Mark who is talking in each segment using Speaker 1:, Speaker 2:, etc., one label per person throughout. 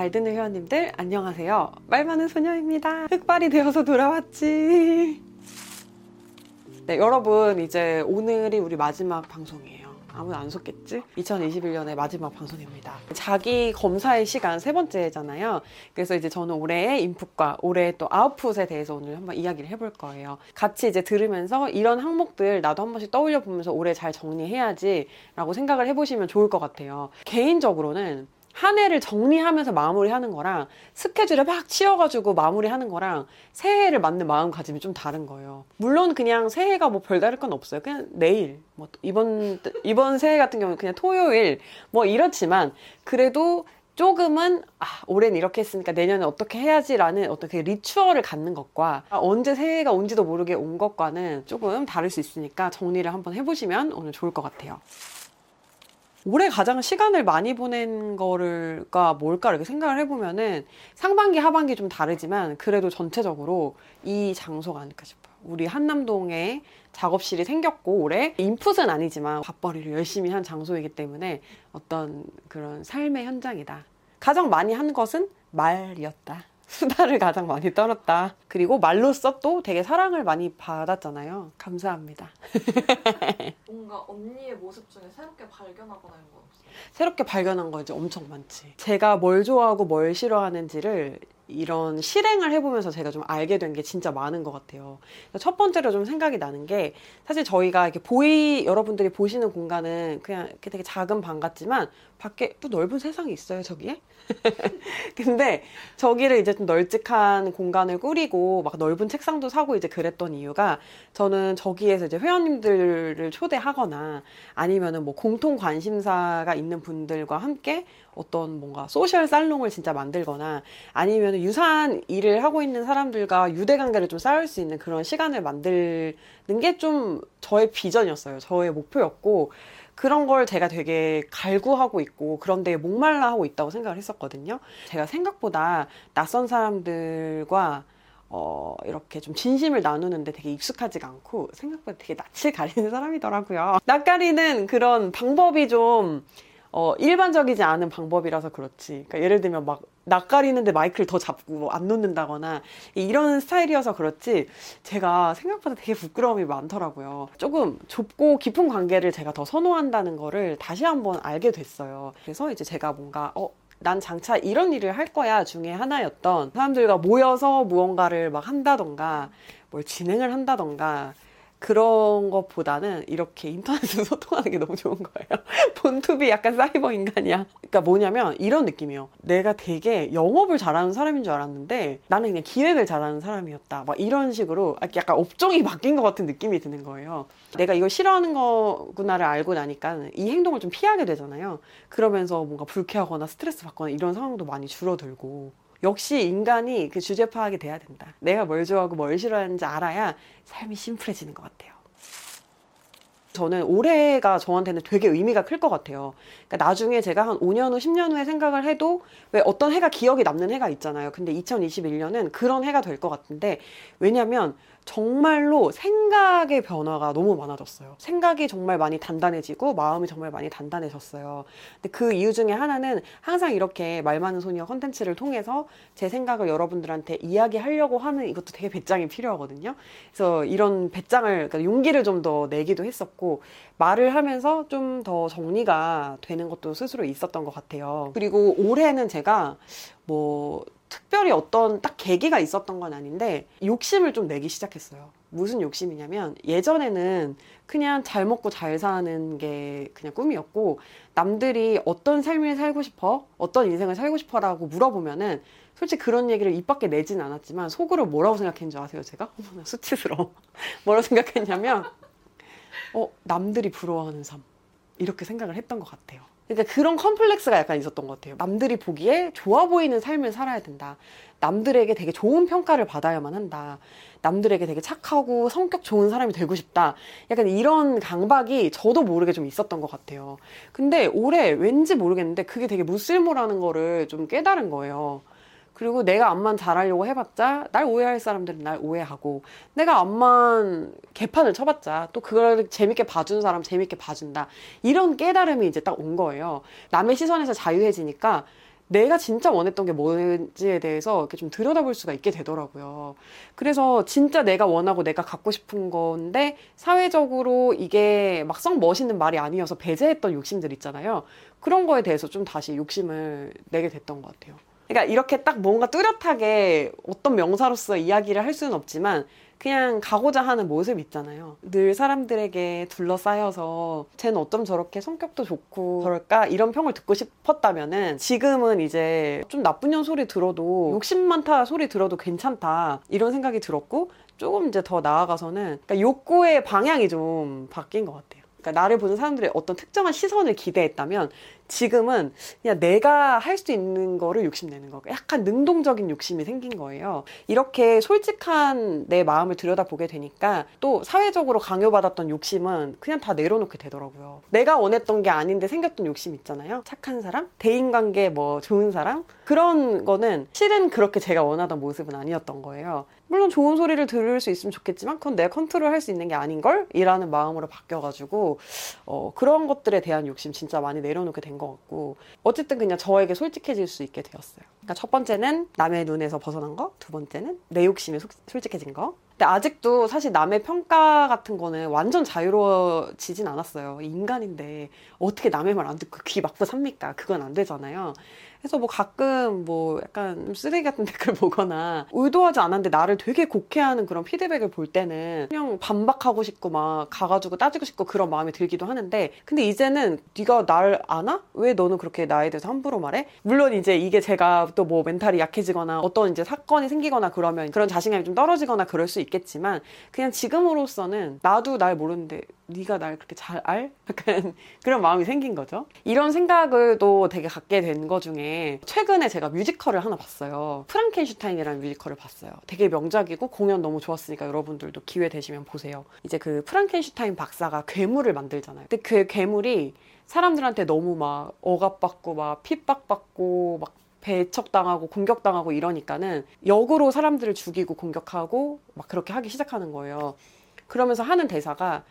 Speaker 1: 잘 듣는 회원님들 안녕하세요. 말 많은 소녀입니다. 흑발이 되어서 돌아왔지. 네, 여러분 이제 오늘이 우리 마지막 방송이에요. 아무도 안 속겠지? 2021년의 마지막 방송입니다. 자기 검사의 시간 세 번째잖아요. 그래서 이제 저는 올해의 인풋과 올해 또 아웃풋에 대해서 오늘 한번 이야기를 해볼 거예요. 같이 이제 들으면서 이런 항목들 나도 한 번씩 떠올려 보면서 올해 잘 정리해야지 라고 생각을 해보시면 좋을 것 같아요. 개인적으로는 한 해를 정리하면서 마무리하는 거랑 스케줄에 막 치여가지고 마무리하는 거랑 새해를 맞는 마음가짐이 좀 다른 거예요. 물론 그냥 새해가 뭐 별다를 건 없어요. 그냥 내일, 뭐 이번 이번 새해 같은 경우는 그냥 토요일 뭐 이렇지만 그래도 조금은 아, 올해는 이렇게 했으니까 내년에 어떻게 해야지라는 그 리추얼을 갖는 것과 아, 언제 새해가 온지도 모르게 온 것과는 조금 다를 수 있으니까 정리를 한번 해보시면 오늘 좋을 것 같아요. 올해 가장 시간을 많이 보낸 거가 뭘까 이렇게 생각을 해보면은 상반기 하반기 좀 다르지만 그래도 전체적으로 이 장소가 아닐까 싶어요. 우리 한남동에 작업실이 생겼고 올해 인풋은 아니지만 밥벌이를 열심히 한 장소이기 때문에 어떤 그런 삶의 현장이다. 가장 많이 한 것은 말이었다. 수다를 가장 많이 떨었다. 그리고 말로써 또 되게 사랑을 많이 받았잖아요. 감사합니다.
Speaker 2: 뭔가 언니의 모습 중에 새롭게 발견하거나 이런 거 없어요?
Speaker 1: 새롭게 발견한 거 이제 엄청 많지. 제가 뭘 좋아하고 뭘 싫어하는지를 이런 실행을 해보면서 제가 좀 알게 된 게 진짜 많은 것 같아요. 첫 번째로 좀 생각이 나는 게 사실 저희가 이렇게 보이 여러분들이 보시는 공간은 그냥 되게 작은 방 같지만 밖에 또 넓은 세상이 있어요 저기에. 근데 저기를 이제 좀 널찍한 공간을 꾸리고 막 넓은 책상도 사고 이제 그랬던 이유가 저는 저기에서 이제 회원님들을 초대하거나 아니면은 뭐 공통 관심사가 있는 분들과 함께 어떤 뭔가 소셜 살롱을 진짜 만들거나 아니면 유사한 일을 하고 있는 사람들과 유대 관계를 좀 쌓을 수 있는 그런 시간을 만드는 게 좀 저의 비전이었어요. 저의 목표였고 그런 걸 제가 되게 갈구하고 있고 그런데 목말라 하고 있다고 생각을 했었거든요. 제가 생각보다 낯선 사람들과 어, 이렇게 좀 진심을 나누는데 되게 익숙하지가 않고 생각보다 되게 낯을 가리는 사람이더라고요. 낯가리는 그런 방법이 좀 어, 일반적이지 않은 방법이라서 그렇지. 그러니까 예를 들면 막 낯가리는데 마이크를 더 잡고 안 놓는다거나 이런 스타일이어서 그렇지 제가 생각보다 되게 부끄러움이 많더라고요. 조금 좁고 깊은 관계를 제가 더 선호한다는 거를 다시 한번 알게 됐어요. 그래서 이제 제가 뭔가 어, 난 장차 이런 일을 할 거야 중에 하나였던 사람들과 모여서 무언가를 막 한다던가 뭘 진행을 한다던가 그런 것보다는 이렇게 인터넷으로 소통하는 게 너무 좋은 거예요. 본투비 약간 사이버 인간이야. 그러니까 뭐냐면 이런 느낌이에요. 내가 되게 영업을 잘하는 사람인 줄 알았는데 나는 그냥 기획을 잘하는 사람이었다. 막 이런 식으로 약간 업종이 바뀐 것 같은 느낌이 드는 거예요. 내가 이걸 싫어하는 거구나를 알고 나니까 이 행동을 좀 피하게 되잖아요. 그러면서 뭔가 불쾌하거나 스트레스 받거나 이런 상황도 많이 줄어들고 역시 인간이 그 주제 파악이 돼야 된다. 내가 뭘 좋아하고 뭘 싫어하는지 알아야 삶이 심플해지는 것 같아요. 저는 올해가 저한테는 되게 의미가 클 것 같아요. 그러니까 나중에 제가 한 5년 후, 10년 후에 생각을 해도 왜 어떤 해가 기억이 남는 해가 있잖아요. 근데 2021년은 그런 해가 될 것 같은데 왜냐면 정말로 생각의 변화가 너무 많아졌어요. 생각이 정말 많이 단단해지고 마음이 정말 많이 단단해졌어요. 근데 그 이유 중에 하나는 항상 이렇게 말 많은 소녀 컨텐츠를 통해서 제 생각을 여러분들한테 이야기하려고 하는 이것도 되게 배짱이 필요하거든요. 그래서 이런 배짱을 그러니까 용기를 좀 더 내기도 했었고 말을 하면서 좀 더 정리가 되는 것도 스스로 있었던 것 같아요. 그리고 올해는 제가 뭐 특별히 어떤 딱 계기가 있었던 건 아닌데 욕심을 좀 내기 시작했어요. 무슨 욕심이냐면 예전에는 그냥 잘 먹고 잘 사는 게 그냥 꿈이었고 남들이 어떤 삶을 살고 싶어? 어떤 인생을 살고 싶어라고 물어보면은 솔직히 그런 얘기를 입 밖에 내진 않았지만 속으로 뭐라고 생각했는지 아세요 제가? 어머나 수치스러워. 뭐라고 생각했냐면 어 남들이 부러워하는 삶 이렇게 생각을 했던 것 같아요. 그러니까 그런 컴플렉스가 약간 있었던 것 같아요. 남들이 보기에 좋아 보이는 삶을 살아야 된다. 남들에게 되게 좋은 평가를 받아야만 한다. 남들에게 되게 착하고 성격 좋은 사람이 되고 싶다. 약간 이런 강박이 저도 모르게 좀 있었던 것 같아요. 근데 올해 왠지 모르겠는데 그게 되게 무쓸모라는 거를 좀 깨달은 거예요. 그리고 내가 암만 잘하려고 해봤자 날 오해할 사람들은 날 오해하고 내가 암만 개판을 쳐봤자 또 그걸 재밌게 봐준 사람 재밌게 봐준다 이런 깨달음이 이제 딱 온 거예요 남의 시선에서 자유해지니까 내가 진짜 원했던 게 뭔지에 대해서 이렇게 좀 들여다볼 수가 있게 되더라고요. 그래서 진짜 내가 원하고 내가 갖고 싶은 건데 사회적으로 이게 막상 멋있는 말이 아니어서 배제했던 욕심들 있잖아요. 그런 거에 대해서 좀 다시 욕심을 내게 됐던 것 같아요. 그러니까 이렇게 딱 뭔가 뚜렷하게 어떤 명사로서 이야기를 할 수는 없지만 그냥 가고자 하는 모습 있잖아요. 늘 사람들에게 둘러싸여서 쟤는 어쩜 저렇게 성격도 좋고 저럴까 이런 평을 듣고 싶었다면은 지금은 이제 좀 나쁜 년 소리 들어도 욕심 많다 소리 들어도 괜찮다 이런 생각이 들었고 조금 이제 더 나아가서는 그러니까 욕구의 방향이 좀 바뀐 것 같아요. 그러니까 나를 보는 사람들의 어떤 특정한 시선을 기대했다면 지금은 그냥 내가 할 수 있는 거를 욕심내는 거. 약간 능동적인 욕심이 생긴 거예요. 이렇게 솔직한 내 마음을 들여다보게 되니까 또 사회적으로 강요받았던 욕심은 그냥 다 내려놓게 되더라고요. 내가 원했던 게 아닌데 생겼던 욕심 있잖아요. 착한 사람? 대인관계 뭐 좋은 사람? 그런 거는 실은 그렇게 제가 원하던 모습은 아니었던 거예요. 물론 좋은 소리를 들을 수 있으면 좋겠지만 그건 내가 컨트롤 할 수 있는 게 아닌걸? 이라는 마음으로 바뀌어가지고 어, 그런 것들에 대한 욕심 진짜 많이 내려놓게 된것 같고 어쨌든 그냥 저에게 솔직해질 수 있게 되었어요. 그러니까 첫 번째는 남의 눈에서 벗어난 거, 두 번째는 내 욕심에 소, 솔직해진 거. 근데 아직도 사실 남의 평가 같은 거는 완전 자유로워지진 않았어요. 인간인데 어떻게 남의 말 안 듣고 귀 막고 삽니까? 그건 안 되잖아요. 그래서 뭐 가끔 뭐 약간 쓰레기 같은 댓글 보거나 의도하지 않았는데 나를 되게 곡해하는 그런 피드백을 볼 때는 그냥 반박하고 싶고 막 가가지고 따지고 싶고 그런 마음이 들기도 하는데 근데 이제는 네가 날 아나? 왜 너는 그렇게 나에 대해서 함부로 말해? 물론 이제 이게 제가 또 뭐 멘탈이 약해지거나 어떤 이제 사건이 생기거나 그러면 그런 자신감이 좀 떨어지거나 그럴 수 있겠지만 그냥 지금으로서는 나도 날 모르는데 네가 날 그렇게 잘 알? 약간 그런 마음이 생긴 거죠. 이런 생각을 또 되게 갖게 된 거 중에 최근에 제가 뮤지컬을 하나 봤어요. 프랑켄슈타인이라는 뮤지컬을 봤어요. 되게 명작이고 공연 너무 좋았으니까 여러분들도 기회 되시면 보세요. 이제 그 프랑켄슈타인 박사가 괴물을 만들잖아요. 근데 그 괴물이 사람들한테 너무 막 억압받고 막 핍박받고 막 배척당하고 공격당하고 이러니까는 역으로 사람들을 죽이고 공격하고 막 그렇게 하기 시작하는 거예요. 그러면서 하는 대사가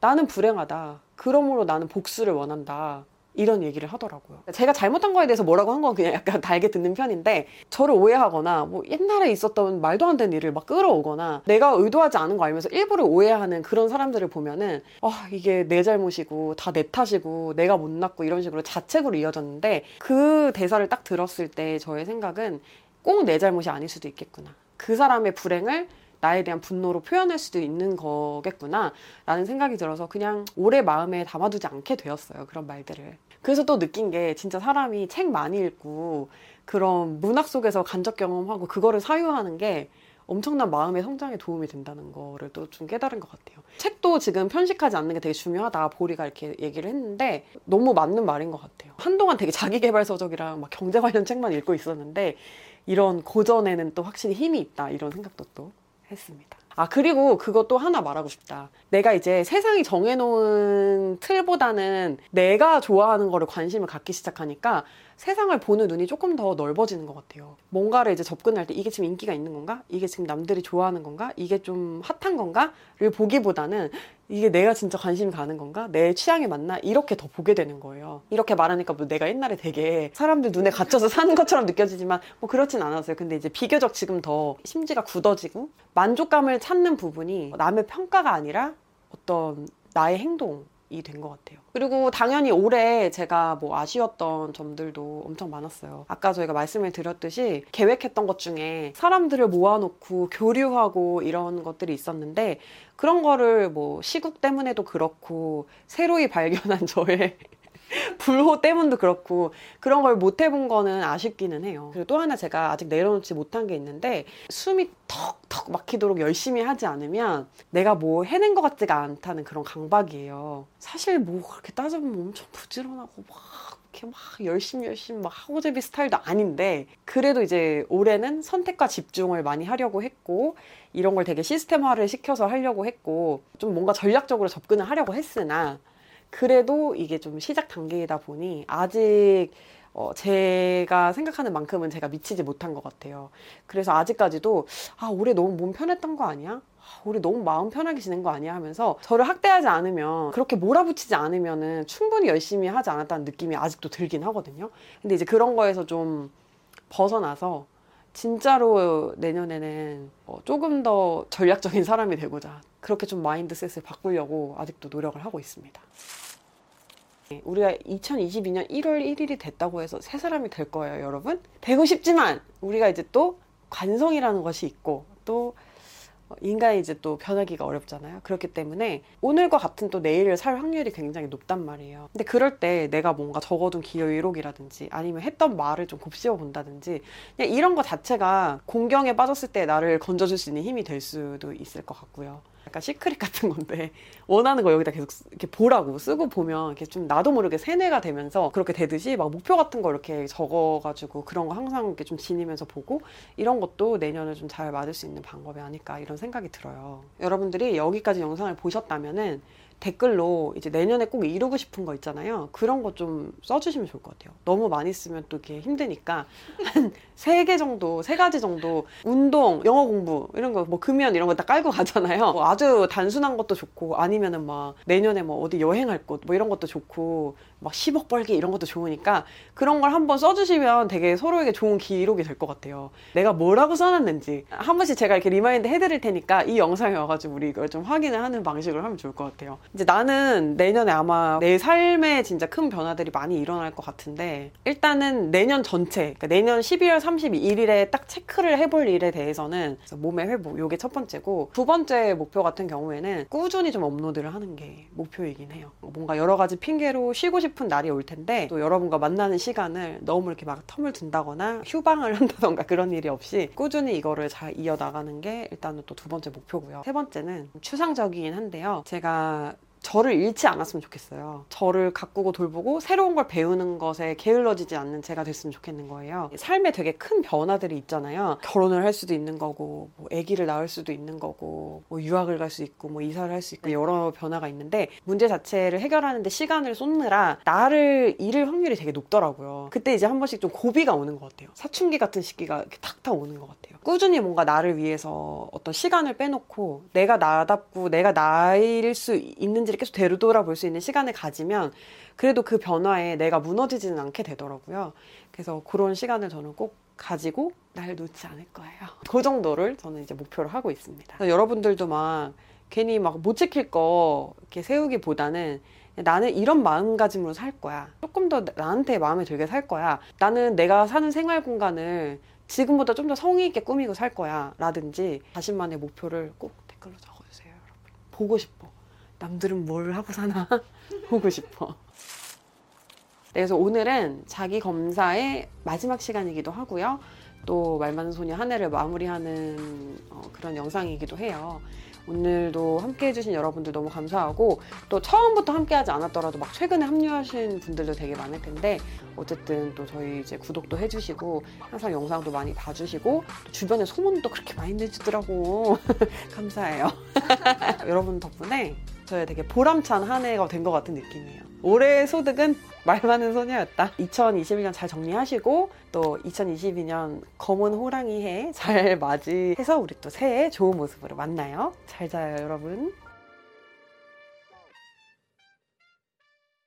Speaker 1: 나는 불행하다. 그러므로 나는 복수를 원한다. 이런 얘기를 하더라고요. 제가 잘못한 거에 대해서 뭐라고 한 건 그냥 약간 달게 듣는 편인데 저를 오해하거나 뭐 옛날에 있었던 말도 안 되는 일을 막 끌어오거나 내가 의도하지 않은 거 알면서 일부러 오해하는 그런 사람들을 보면은 아 이게 내 잘못이고 다 내 탓이고 내가 못났고 이런 식으로 자책으로 이어졌는데 그 대사를 딱 들었을 때 저의 생각은 꼭 내 잘못이 아닐 수도 있겠구나. 그 사람의 불행을 나에 대한 분노로 표현할 수도 있는 거겠구나 라는 생각이 들어서 그냥 오래 마음에 담아두지 않게 되었어요 그런 말들을 그래서 또 느낀 게 진짜 사람이 책 많이 읽고 그런 문학 속에서 간접 경험하고 그거를 사유하는 게 엄청난 마음의 성장에 도움이 된다는 거를 또 좀 깨달은 것 같아요. 책도 지금 편식하지 않는 게 되게 중요하다. 보리가 이렇게 얘기를 했는데 너무 맞는 말인 것 같아요. 한동안 되게 자기개발 서적이랑 막 경제 관련 책만 읽고 있었는데 이런 고전에는 또 확실히 힘이 있다. 이런 생각도 또 했습니다. 아, 그리고 그것도 하나 말하고 싶다. 내가 이제 세상이 정해놓은 틀보다는 내가 좋아하는 거를 관심을 갖기 시작하니까 세상을 보는 눈이 조금 더 넓어지는 것 같아요. 뭔가를 이제 접근할 때 이게 지금 인기가 있는 건가? 이게 지금 남들이 좋아하는 건가? 이게 좀 핫한 건가?를 보기보다는 이게 내가 진짜 관심 가는 건가? 내 취향에 맞나? 이렇게 더 보게 되는 거예요. 이렇게 말하니까 뭐 내가 옛날에 되게 사람들 눈에 갇혀서 사는 것처럼 느껴지지만 뭐 그렇진 않았어요. 근데 이제 비교적 지금 더 심지가 굳어지고 만족감을 찾는 부분이 남의 평가가 아니라 어떤 나의 행동, 이 된 것 같아요. 그리고 당연히 올해 제가 뭐 아쉬웠던 점들도 엄청 많았어요. 아까 저희가 말씀을 드렸듯이 계획했던 것 중에 사람들을 모아놓고 교류하고 이런 것들이 있었는데 그런 거를 뭐 시국 때문에도 그렇고 새로이 발견한 저의 불호 때문도 그렇고 그런 걸 못 해본 거는 아쉽기는 해요. 그리고 또 하나 제가 아직 내려놓지 못한 게 있는데 숨이 턱턱 막히도록 열심히 하지 않으면 내가 뭐 해낸 것 같지가 않다는 그런 강박이에요. 사실 뭐 그렇게 따져보면 엄청 부지런하고 막 이렇게 막 열심히 열심히 막 하고제비 스타일도 아닌데 그래도 이제 올해는 선택과 집중을 많이 하려고 했고 이런 걸 되게 시스템화를 시켜서 하려고 했고 좀 뭔가 전략적으로 접근을 하려고 했으나 그래도 이게 좀 시작 단계이다 보니 아직 어, 제가 생각하는 만큼은 제가 미치지 못한 것 같아요. 그래서 아직까지도 아 올해 너무 몸 편했던 거 아니야? 아, 우리 너무 마음 편하게 지낸 거 아니야 하면서 저를 학대하지 않으면 그렇게 몰아붙이지 않으면은 충분히 열심히 하지 않았다는 느낌이 아직도 들긴 하거든요. 근데 이제 그런 거에서 좀 벗어나서 진짜로 내년에는 어, 조금 더 전략적인 사람이 되고자 그렇게 좀 mindset을 바꾸려고 아직도 노력을 하고 있습니다. 네, 우리가 2022년 1월 1일이 됐다고 해서 새 사람이 될 거예요, 여러분. 되고 싶지만 우리가 이제 또 관성이라는 것이 있고 또 인간이 이제 또 변하기가 어렵잖아요. 그렇기 때문에 오늘과 같은 또 내일을 살 확률이 굉장히 높단 말이에요. 근데 그럴 때 내가 뭔가 적어둔 결의록이라든지 아니면 했던 말을 좀 곱씹어 본다든지 그냥 이런 거 자체가 공경에 빠졌을 때 나를 건져줄 수 있는 힘이 될 수도 있을 것 같고요. 약간 시크릿 같은 건데 원하는 거 여기다 계속 이렇게 보라고 쓰고 보면 이렇게 좀 나도 모르게 세뇌가 되면서 그렇게 되듯이 막 목표 같은 거 이렇게 적어가지고 그런 거 항상 이렇게 좀 지니면서 보고 이런 것도 내년에 좀잘 맞을 수 있는 방법이 아닐까 이런 생각이 들어요. 여러분들이 여기까지 영상을 보셨다면은 댓글로 이제 내년에 꼭 이루고 싶은 거 있잖아요. 그런 거 좀 써주시면 좋을 것 같아요. 너무 많이 쓰면 또 이렇게 힘드니까 한 세 개 정도, 세 가지 정도 운동, 영어 공부 이런 거 뭐 금연 이런 거 다 깔고 가잖아요. 뭐 아주 단순한 것도 좋고 아니면은 막 내년에 뭐 어디 여행할 곳 뭐 이런 것도 좋고 막 10억 벌기 이런 것도 좋으니까 그런 걸 한번 써주시면 되게 서로에게 좋은 기록이 될 것 같아요. 내가 뭐라고 써놨는지 한 번씩 제가 이렇게 remind 해드릴 테니까 이 영상에 와가지고 우리 이걸 좀 확인을 하는 방식으로 하면 좋을 것 같아요. 이제 나는 내년에 아마 내 삶에 진짜 큰 변화들이 많이 일어날 것 같은데 일단은 내년 전체 그러니까 내년 12월 31일에 딱 체크를 해볼 일에 대해서는 몸의 회복 요게 첫 번째고 두 번째 목표 같은 경우에는 꾸준히 좀 업로드를 하는 게 목표이긴 해요. 뭔가 여러 가지 핑계로 쉬고 싶은 날이 올 텐데 또 여러분과 만나는 시간을 너무 이렇게 막 텀을 둔다거나 휴방을 한다던가 그런 일이 없이 꾸준히 이거를 잘 이어나가는 게 일단은 또 두 번째 목표고요. 세 번째는 추상적이긴 한데요. 제가 저를 잃지 않았으면 좋겠어요. 저를 가꾸고 돌보고 새로운 걸 배우는 것에 게을러지지 않는 제가 됐으면 좋겠는 거예요. 삶에 되게 큰 변화들이 있잖아요. 결혼을 할 수도 있는 거고, 뭐 아기를 낳을 수도 있는 거고, 뭐 유학을 갈 수 있고, 뭐 이사를 할 수 있고 여러 변화가 있는데 문제 자체를 해결하는데 시간을 쏟느라 나를 잃을 확률이 되게 높더라고요. 그때 이제 한 번씩 좀 고비가 오는 것 같아요. 사춘기 같은 시기가 탁탁 오는 것 같아요. 꾸준히 뭔가 나를 위해서 어떤 시간을 빼놓고 내가 나답고 내가 나일 수 있는지 를 계속 되돌아볼 수 있는 시간을 가지면 그래도 그 변화에 내가 무너지지는 않게 되더라고요. 그래서 그런 시간을 저는 꼭 가지고 날 놓지 않을 거예요. 그 정도를 저는 이제 목표로 하고 있습니다. 여러분들도 막 괜히 막 못 지킬 거 이렇게 세우기보다는 나는 이런 마음가짐으로 살 거야. 조금 더 나한테 마음에 들게 살 거야. 나는 내가 사는 생활 공간을 지금보다 좀 더 성의 있게 꾸미고 살 거야. 라든지 자신만의 목표를 꼭 댓글로 적어주세요, 여러분. 보고 싶어. 남들은 뭘 하고 사나 보고 싶어. 네, 그래서 오늘은 자기 검사의 마지막 시간이기도 하고요. 또 말 많은 소녀 한 해를 마무리하는 어, 그런 영상이기도 해요. 오늘도 함께 해주신 여러분들 너무 감사하고 또 처음부터 함께 하지 않았더라도 막 최근에 합류하신 분들도 되게 많을 텐데 어쨌든 또 저희 이제 구독도 해주시고 항상 영상도 많이 봐주시고 주변에 소문도 그렇게 많이 내주더라고 감사해요 여러분 덕분에 저의 되게 보람찬 한 해가 된 것 같은 느낌이에요. 올해의 소득은 말 많은 소녀였다. 2021년 잘 정리하시고 또 2022년 검은 호랑이 해 잘 맞이해서 우리 또 새해 좋은 모습으로 만나요. 잘 자요 여러분